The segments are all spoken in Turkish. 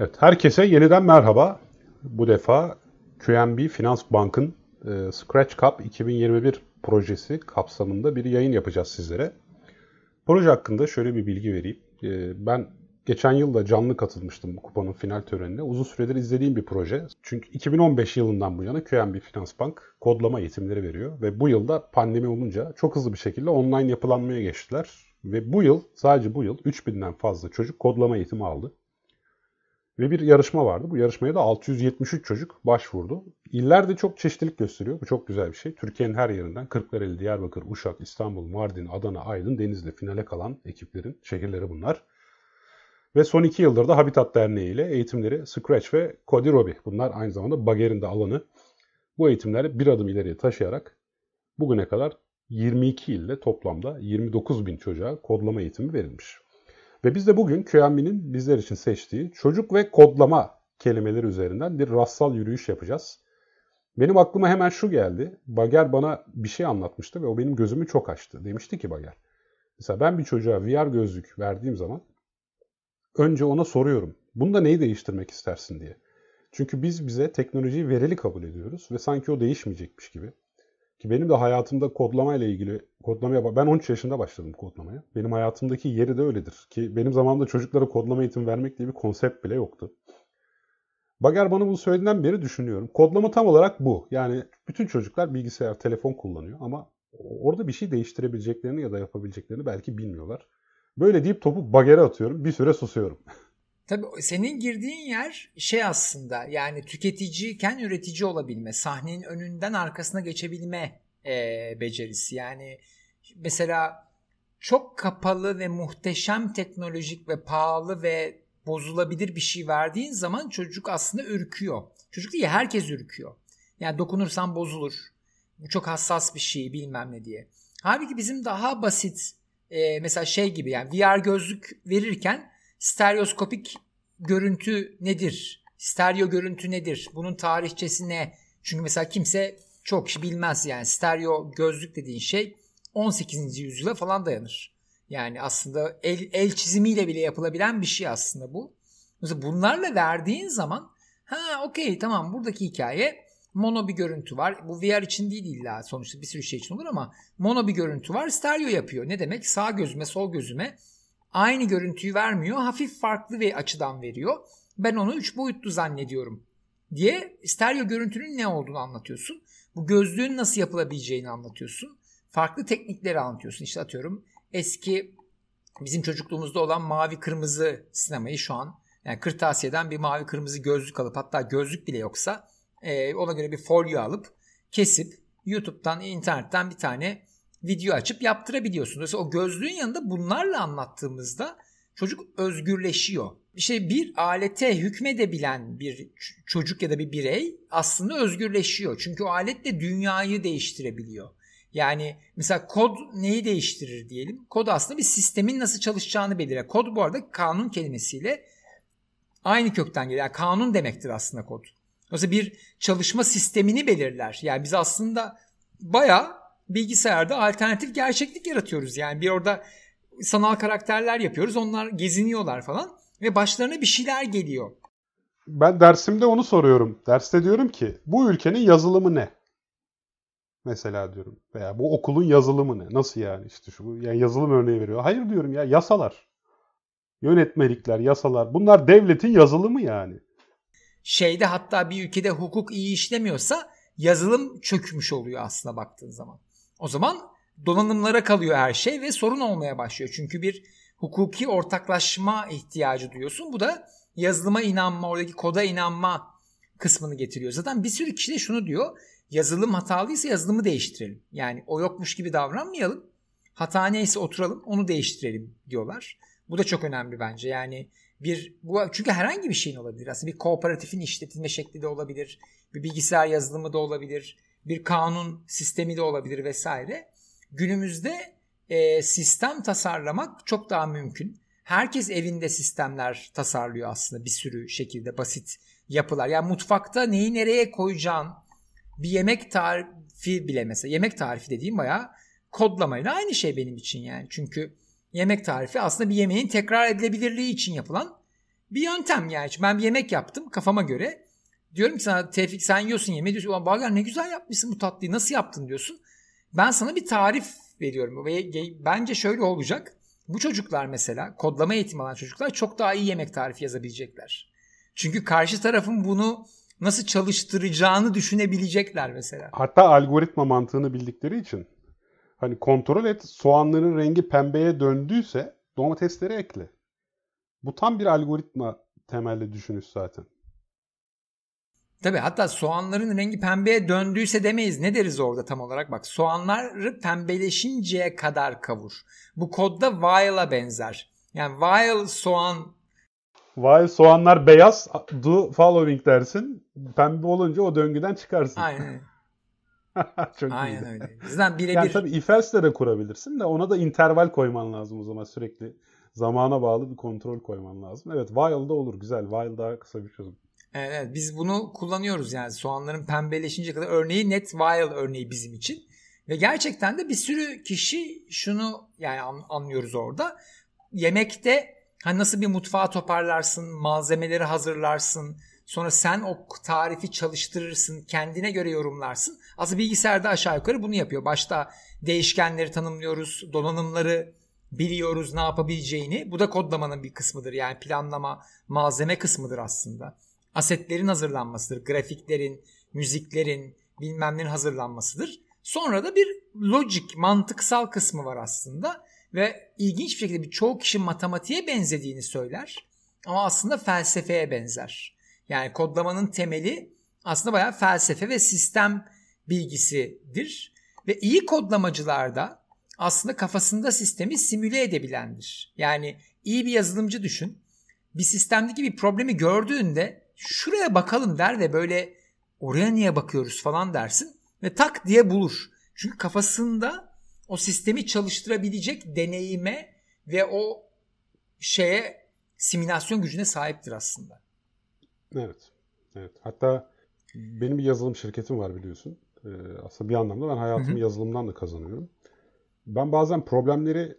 Evet, herkese yeniden merhaba. Bu defa QNB Finans Bank'ın e, Scratch Cup 2021 projesi kapsamında bir yayın yapacağız sizlere. Proje hakkında şöyle bir bilgi vereyim. E, ben geçen yıl da canlı katılmıştım kupanın final törenine. Uzun süredir izlediğim bir proje. Çünkü 2015 yılından bu yana QNB Finans Bank kodlama eğitimleri veriyor. Ve bu yılda pandemi olunca çok hızlı bir şekilde online yapılanmaya geçtiler. Ve bu yıl, sadece bu yıl 3000'den fazla çocuk kodlama eğitimi aldı. Ve bir yarışma vardı. Bu yarışmaya da 673 çocuk başvurdu. İller de çok çeşitlilik gösteriyor. Bu çok güzel bir şey. Türkiye'nin her yerinden Kırklareli, Diyarbakır, Uşak, İstanbul, Mardin, Adana, Aydın, Denizli finale kalan ekiplerin şehirleri bunlar. Ve son iki yıldır da Habitat Derneği ile eğitimleri Scratch ve Codirobi. Bunlar aynı zamanda Bager'in de alanı. Bu eğitimleri bir adım ileriye taşıyarak bugüne kadar 22 ilde toplamda 29 bin çocuğa kodlama eğitimi verilmiş. Ve biz de bugün QMB'nin bizler için seçtiği çocuk ve kodlama kelimeleri üzerinden bir rastsal yürüyüş yapacağız. Benim aklıma hemen şu geldi. Bager bana bir şey anlatmıştı ve o benim gözümü çok açtı. Demişti ki Bager. Mesela ben bir çocuğa VR gözlük verdiğim zaman önce ona soruyorum. Bunda neyi değiştirmek istersin diye. Çünkü biz bize teknolojiyi vereli kabul ediyoruz ve sanki o değişmeyecekmiş gibi. Ki benim de hayatımda kodlama ile ilgili kodlamaya ben 13 yaşında başladım kodlamaya. Benim hayatımdaki yeri de öyledir ki benim zamanımda çocuklara kodlama eğitimi vermek diye bir konsept bile yoktu. Bager bana bunu söylediğinden beri düşünüyorum. Kodlama tam olarak bu. Yani bütün çocuklar bilgisayar, telefon kullanıyor ama orada bir şey değiştirebileceklerini ya da yapabileceklerini belki bilmiyorlar. Böyle deyip topu bagere atıyorum. Bir süre susuyorum. Tabii senin girdiğin yer şey aslında yani tüketiciyken üretici olabilme, sahnenin önünden arkasına geçebilme e, becerisi. Yani mesela çok kapalı ve muhteşem teknolojik ve pahalı ve bozulabilir bir şey verdiğin zaman çocuk aslında ürküyor. Çocuk değil herkes ürküyor. Yani dokunursan bozulur. Bu çok hassas bir şey bilmem ne diye. Halbuki bizim daha basit e, mesela şey gibi yani VR gözlük verirken stereoskopik görüntü nedir? Stereo görüntü nedir? Bunun tarihçesi ne? Çünkü mesela kimse çok kişi bilmez yani stereo gözlük dediğin şey 18. yüzyıla falan dayanır. Yani aslında el, el çizimiyle bile yapılabilen bir şey aslında bu. Mesela bunlarla verdiğin zaman ha okey tamam buradaki hikaye mono bir görüntü var. Bu VR için değil illa sonuçta bir sürü şey için olur ama mono bir görüntü var. Stereo yapıyor. Ne demek? Sağ gözüme sol gözüme aynı görüntüyü vermiyor. Hafif farklı bir açıdan veriyor. Ben onu üç boyutlu zannediyorum diye stereo görüntünün ne olduğunu anlatıyorsun. Bu gözlüğün nasıl yapılabileceğini anlatıyorsun. Farklı teknikleri anlatıyorsun. İşte atıyorum eski bizim çocukluğumuzda olan mavi kırmızı sinemayı şu an yani kırtasiyeden bir mavi kırmızı gözlük alıp hatta gözlük bile yoksa e, ona göre bir folyo alıp kesip YouTube'dan internetten bir tane video açıp yaptırabiliyorsun. Dolayısıyla o gözlüğün yanında bunlarla anlattığımızda çocuk özgürleşiyor. İşte bir alete hükmedebilen bir çocuk ya da bir birey aslında özgürleşiyor. Çünkü o aletle dünyayı değiştirebiliyor. Yani mesela kod neyi değiştirir diyelim. Kod aslında bir sistemin nasıl çalışacağını belirir. Kod bu arada kanun kelimesiyle aynı kökten geliyor. Yani kanun demektir aslında kod. Mesela bir çalışma sistemini belirler. Yani biz aslında bayağı bilgisayarda alternatif gerçeklik yaratıyoruz. Yani bir orada sanal karakterler yapıyoruz. Onlar geziniyorlar falan ve başlarına bir şeyler geliyor. Ben dersimde onu soruyorum. Derste diyorum ki bu ülkenin yazılımı ne? Mesela diyorum. Veya bu okulun yazılımı ne? Nasıl yani işte şu yani yazılım örneği veriyor. Hayır diyorum ya yasalar. Yönetmelikler, yasalar. Bunlar devletin yazılımı yani. Şeyde hatta bir ülkede hukuk iyi işlemiyorsa yazılım çökmüş oluyor aslında baktığın zaman. O zaman donanımlara kalıyor her şey ve sorun olmaya başlıyor. Çünkü bir hukuki ortaklaşma ihtiyacı duyuyorsun. Bu da yazılıma inanma, oradaki koda inanma kısmını getiriyor. Zaten bir sürü kişi de şunu diyor. Yazılım hatalıysa yazılımı değiştirelim. Yani o yokmuş gibi davranmayalım. Hata neyse oturalım onu değiştirelim diyorlar. Bu da çok önemli bence. Yani bir bu çünkü herhangi bir şeyin olabilir. Aslında bir kooperatifin işletilme şekli de olabilir. Bir bilgisayar yazılımı da olabilir bir kanun sistemi de olabilir vesaire. Günümüzde e, sistem tasarlamak çok daha mümkün. Herkes evinde sistemler tasarlıyor aslında bir sürü şekilde basit yapılar. Yani mutfakta neyi nereye koyacağın bir yemek tarifi bile mesela yemek tarifi dediğim bayağı kodlamayla aynı şey benim için yani. Çünkü yemek tarifi aslında bir yemeğin tekrar edilebilirliği için yapılan bir yöntem yani. Ben bir yemek yaptım kafama göre. Diyorum ki sana Tevfik sen yiyorsun yemeği diyorsun. Ulan Bagar ne güzel yapmışsın bu tatlıyı nasıl yaptın diyorsun. Ben sana bir tarif veriyorum. Ve bence şöyle olacak. Bu çocuklar mesela kodlama eğitimi alan çocuklar çok daha iyi yemek tarifi yazabilecekler. Çünkü karşı tarafın bunu nasıl çalıştıracağını düşünebilecekler mesela. Hatta algoritma mantığını bildikleri için hani kontrol et soğanların rengi pembeye döndüyse domatesleri ekle. Bu tam bir algoritma temelli düşünüş zaten. Tabi hatta soğanların rengi pembeye döndüyse demeyiz. Ne deriz orada tam olarak? Bak soğanları pembeleşinceye kadar kavur. Bu kodda while'a benzer. Yani while soğan While soğanlar beyaz do following dersin. Pembe olunca o döngüden çıkarsın. Aynen. Çok Aynen öyle. Zaten birebir. Yani tabii if else de kurabilirsin de ona da interval koyman lazım o zaman sürekli. Zamana bağlı bir kontrol koyman lazım. Evet while'da olur güzel. While daha kısa bir çözüm. Evet, biz bunu kullanıyoruz yani soğanların pembeleşince kadar örneği net while örneği bizim için. Ve gerçekten de bir sürü kişi şunu yani anlıyoruz orada. Yemekte hani nasıl bir mutfağı toparlarsın, malzemeleri hazırlarsın, sonra sen o tarifi çalıştırırsın, kendine göre yorumlarsın. Aslında bilgisayarda aşağı yukarı bunu yapıyor. Başta değişkenleri tanımlıyoruz, donanımları biliyoruz ne yapabileceğini. Bu da kodlamanın bir kısmıdır. Yani planlama, malzeme kısmıdır aslında asetlerin hazırlanmasıdır. Grafiklerin, müziklerin, bilmemlerin hazırlanmasıdır. Sonra da bir lojik, mantıksal kısmı var aslında. Ve ilginç bir şekilde birçok kişi matematiğe benzediğini söyler. Ama aslında felsefeye benzer. Yani kodlamanın temeli aslında bayağı felsefe ve sistem bilgisidir. Ve iyi kodlamacılarda aslında kafasında sistemi simüle edebilendir. Yani iyi bir yazılımcı düşün. Bir sistemdeki bir problemi gördüğünde şuraya bakalım der ve böyle oraya niye bakıyoruz falan dersin ve tak diye bulur. Çünkü kafasında o sistemi çalıştırabilecek deneyime ve o şeye simülasyon gücüne sahiptir aslında. Evet. Evet. Hatta benim bir yazılım şirketim var biliyorsun. Ee, aslında bir anlamda ben hayatımı Hı-hı. yazılımdan da kazanıyorum. Ben bazen problemleri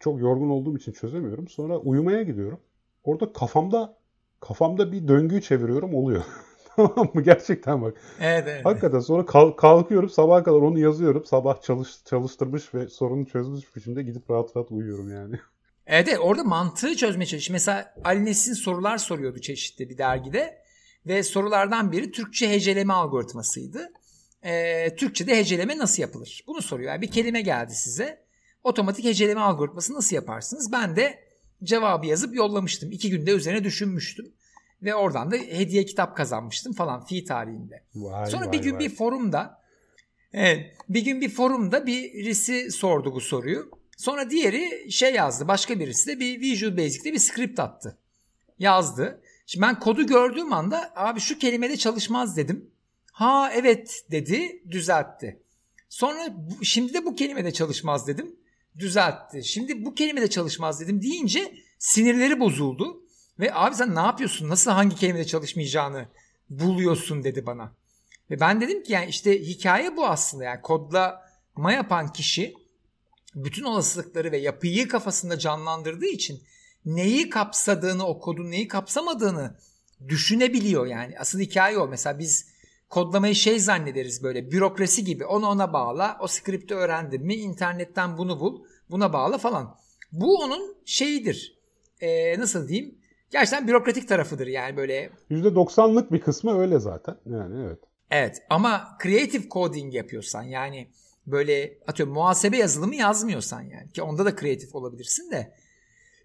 çok yorgun olduğum için çözemiyorum. Sonra uyumaya gidiyorum. Orada kafamda kafamda bir döngüyü çeviriyorum oluyor. tamam mı? Gerçekten bak. Evet, evet. Hakikaten sonra kalk, kalkıyorum sabaha kadar onu yazıyorum. Sabah çalış, çalıştırmış ve sorunu çözmüş biçimde gidip rahat rahat uyuyorum yani. Evet, evet orada mantığı çözmeye çalış. Mesela Ali Nesin sorular soruyordu çeşitli bir dergide. Ve sorulardan biri Türkçe heceleme algoritmasıydı. Ee, Türkçe'de heceleme nasıl yapılır? Bunu soruyor. Yani bir kelime geldi size. Otomatik heceleme algoritması nasıl yaparsınız? Ben de cevabı yazıp yollamıştım. İki günde üzerine düşünmüştüm. Ve oradan da hediye kitap kazanmıştım falan fi tarihinde. Vay, Sonra vay, bir gün vay. bir forumda evet, bir gün bir forumda birisi sordu bu soruyu. Sonra diğeri şey yazdı. Başka birisi de bir Visual Basic'te bir script attı. Yazdı. Şimdi ben kodu gördüğüm anda abi şu kelimede çalışmaz dedim. Ha evet dedi düzeltti. Sonra şimdi de bu kelimede çalışmaz dedim düzeltti. Şimdi bu kelime de çalışmaz dedim deyince sinirleri bozuldu. Ve abi sen ne yapıyorsun? Nasıl hangi kelimede çalışmayacağını buluyorsun dedi bana. Ve ben dedim ki yani işte hikaye bu aslında. Yani kodlama yapan kişi bütün olasılıkları ve yapıyı kafasında canlandırdığı için neyi kapsadığını, o kodun neyi kapsamadığını düşünebiliyor yani. Asıl hikaye o. Mesela biz kodlamayı şey zannederiz böyle bürokrasi gibi onu ona bağla o skripti öğrendin mi internetten bunu bul buna bağla falan. Bu onun şeyidir ee, nasıl diyeyim gerçekten bürokratik tarafıdır yani böyle. %90'lık bir kısmı öyle zaten yani evet. Evet ama creative coding yapıyorsan yani böyle atıyorum muhasebe yazılımı yazmıyorsan yani ki onda da kreatif olabilirsin de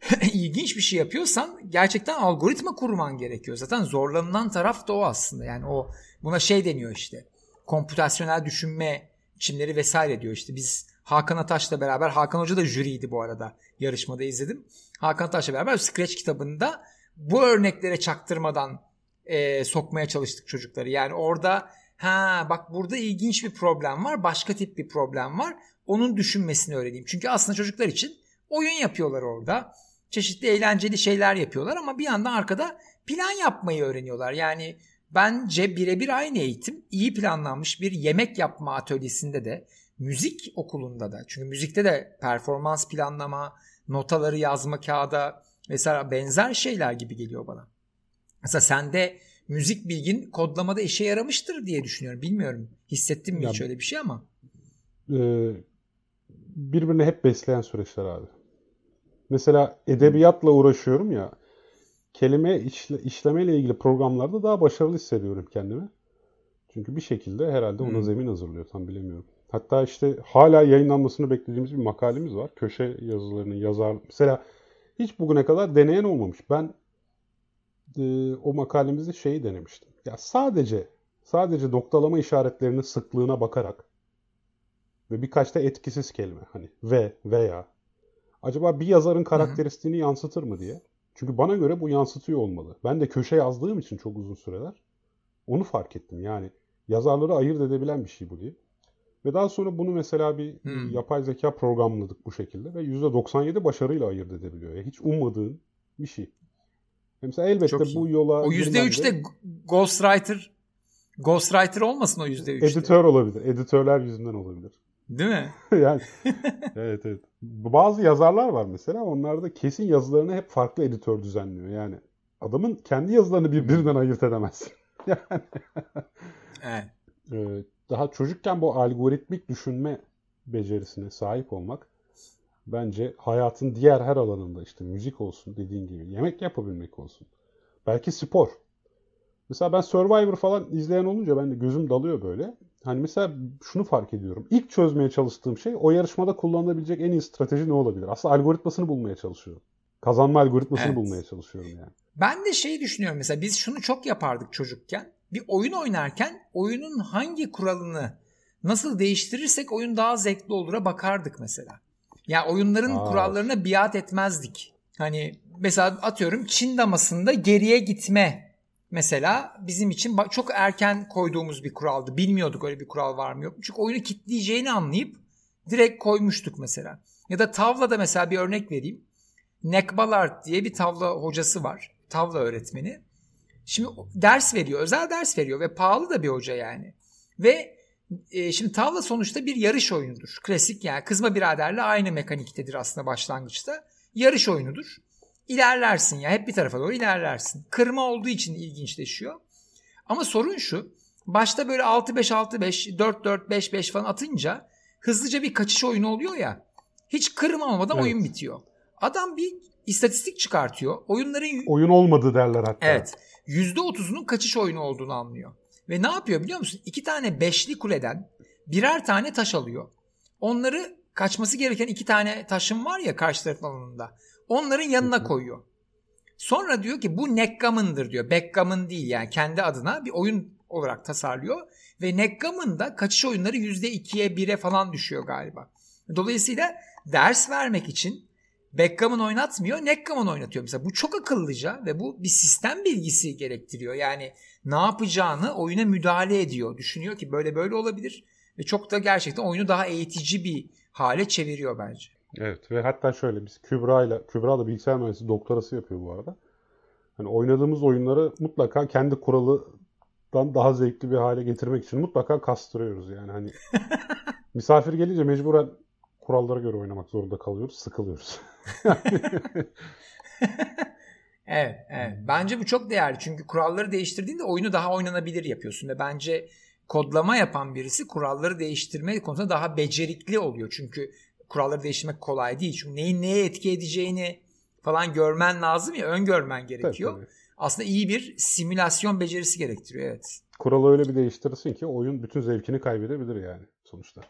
ilginç bir şey yapıyorsan gerçekten algoritma kurman gerekiyor. Zaten zorlanılan taraf da o aslında. Yani o buna şey deniyor işte. Kompütasyonel düşünme biçimleri vesaire diyor işte. Biz Hakan Ataş'la beraber Hakan Hoca da jüriydi bu arada. Yarışmada izledim. Hakan Ataş'la beraber Scratch kitabında bu örneklere çaktırmadan e, sokmaya çalıştık çocukları. Yani orada ha bak burada ilginç bir problem var. Başka tip bir problem var. Onun düşünmesini öğreneyim. Çünkü aslında çocuklar için oyun yapıyorlar orada çeşitli eğlenceli şeyler yapıyorlar ama bir yandan arkada plan yapmayı öğreniyorlar. Yani bence birebir aynı eğitim iyi planlanmış bir yemek yapma atölyesinde de müzik okulunda da çünkü müzikte de performans planlama, notaları yazma kağıda vesaire benzer şeyler gibi geliyor bana. Mesela sende müzik bilgin kodlamada işe yaramıştır diye düşünüyorum. Bilmiyorum. Hissettin mi ya, hiç öyle bir şey ama? E, birbirini hep besleyen süreçler abi. Mesela edebiyatla uğraşıyorum ya kelime işle, işlemeyle ilgili programlarda daha başarılı hissediyorum kendimi. Çünkü bir şekilde herhalde ona hmm. zemin hazırlıyor tam bilemiyorum. Hatta işte hala yayınlanmasını beklediğimiz bir makalemiz var. Köşe yazılarının yazar mesela hiç bugüne kadar deneyen olmamış. Ben e, o makalemizde şeyi denemiştim. Ya sadece sadece noktalama işaretlerinin sıklığına bakarak ve birkaç da etkisiz kelime hani ve veya acaba bir yazarın karakteristiğini yansıtır mı diye. Çünkü bana göre bu yansıtıyor olmalı. Ben de köşe yazdığım için çok uzun süreler onu fark ettim. Yani yazarları ayırt edebilen bir şey bu diye. Ve daha sonra bunu mesela bir hmm. yapay zeka programladık bu şekilde ve %97 başarıyla ayırt edebiliyor. Yani hiç ummadığın bir şey. Mesela elbette bu yola... O %3'te Ghostwriter Ghostwriter olmasın o %3'te. Editör olabilir. Editörler yüzünden olabilir. Değil mi? yani evet evet. Bazı yazarlar var mesela. Onlar da kesin yazılarını hep farklı editör düzenliyor. Yani adamın kendi yazılarını birbirinden ayırt edemezsin. yani. evet. Ee, daha çocukken bu algoritmik düşünme becerisine sahip olmak bence hayatın diğer her alanında işte müzik olsun dediğin gibi yemek yapabilmek olsun. Belki spor. Mesela ben Survivor falan izleyen olunca ben de gözüm dalıyor böyle. Hani mesela şunu fark ediyorum. İlk çözmeye çalıştığım şey o yarışmada kullanılabilecek en iyi strateji ne olabilir? Aslında algoritmasını bulmaya çalışıyorum. Kazanma algoritmasını evet. bulmaya çalışıyorum yani. Ben de şeyi düşünüyorum mesela biz şunu çok yapardık çocukken. Bir oyun oynarken oyunun hangi kuralını nasıl değiştirirsek oyun daha zevkli olur'a bakardık mesela. Ya yani oyunların Aa. kurallarına biat etmezdik. Hani mesela atıyorum Çin damasında geriye gitme mesela bizim için çok erken koyduğumuz bir kuraldı. Bilmiyorduk öyle bir kural var mı yok mu. Çünkü oyunu kitleyeceğini anlayıp direkt koymuştuk mesela. Ya da tavlada mesela bir örnek vereyim. Nick Ballard diye bir tavla hocası var. Tavla öğretmeni. Şimdi ders veriyor. Özel ders veriyor ve pahalı da bir hoca yani. Ve e, şimdi tavla sonuçta bir yarış oyunudur. Klasik yani kızma biraderle aynı mekaniktedir aslında başlangıçta. Yarış oyunudur ilerlersin ya. Hep bir tarafa doğru ilerlersin. Kırma olduğu için ilginçleşiyor. Ama sorun şu. Başta böyle 6-5-6-5, 4-4-5-5 falan atınca hızlıca bir kaçış oyunu oluyor ya. Hiç kırma olmadan evet. oyun bitiyor. Adam bir istatistik çıkartıyor. Oyunların... Oyun olmadı derler hatta. Evet. %30'unun kaçış oyunu olduğunu anlıyor. Ve ne yapıyor biliyor musun? İki tane beşli kuleden birer tane taş alıyor. Onları kaçması gereken iki tane taşın var ya karşı tarafın alanında. Onların yanına koyuyor. Sonra diyor ki bu Neckgammon'dır diyor. Backgammon değil yani kendi adına bir oyun olarak tasarlıyor. Ve Neckgammon'da kaçış oyunları %2'ye 1'e falan düşüyor galiba. Dolayısıyla ders vermek için backgammon oynatmıyor, Neckgammon oynatıyor. Mesela bu çok akıllıca ve bu bir sistem bilgisi gerektiriyor. Yani ne yapacağını oyuna müdahale ediyor. Düşünüyor ki böyle böyle olabilir ve çok da gerçekten oyunu daha eğitici bir hale çeviriyor bence. Evet ve hatta şöyle biz Kübra ile Kübra da bilgisayar mühendisliği doktorası yapıyor bu arada. Hani oynadığımız oyunları mutlaka kendi kuralıdan daha zevkli bir hale getirmek için mutlaka kastırıyoruz yani hani misafir gelince mecburen kurallara göre oynamak zorunda kalıyoruz, sıkılıyoruz. evet, evet. Bence bu çok değerli. Çünkü kuralları değiştirdiğinde oyunu daha oynanabilir yapıyorsun ve bence kodlama yapan birisi kuralları değiştirme konusunda daha becerikli oluyor. Çünkü kuralları değiştirmek kolay değil. Çünkü neyin neye etki edeceğini falan görmen lazım ya öngörmen gerekiyor. Tabii, tabii. Aslında iyi bir simülasyon becerisi gerektiriyor evet. Kuralı öyle bir değiştirirsin ki oyun bütün zevkini kaybedebilir yani sonuçta.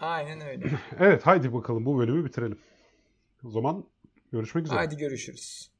Aynen öyle. evet haydi bakalım bu bölümü bitirelim. O zaman görüşmek üzere. Haydi görüşürüz.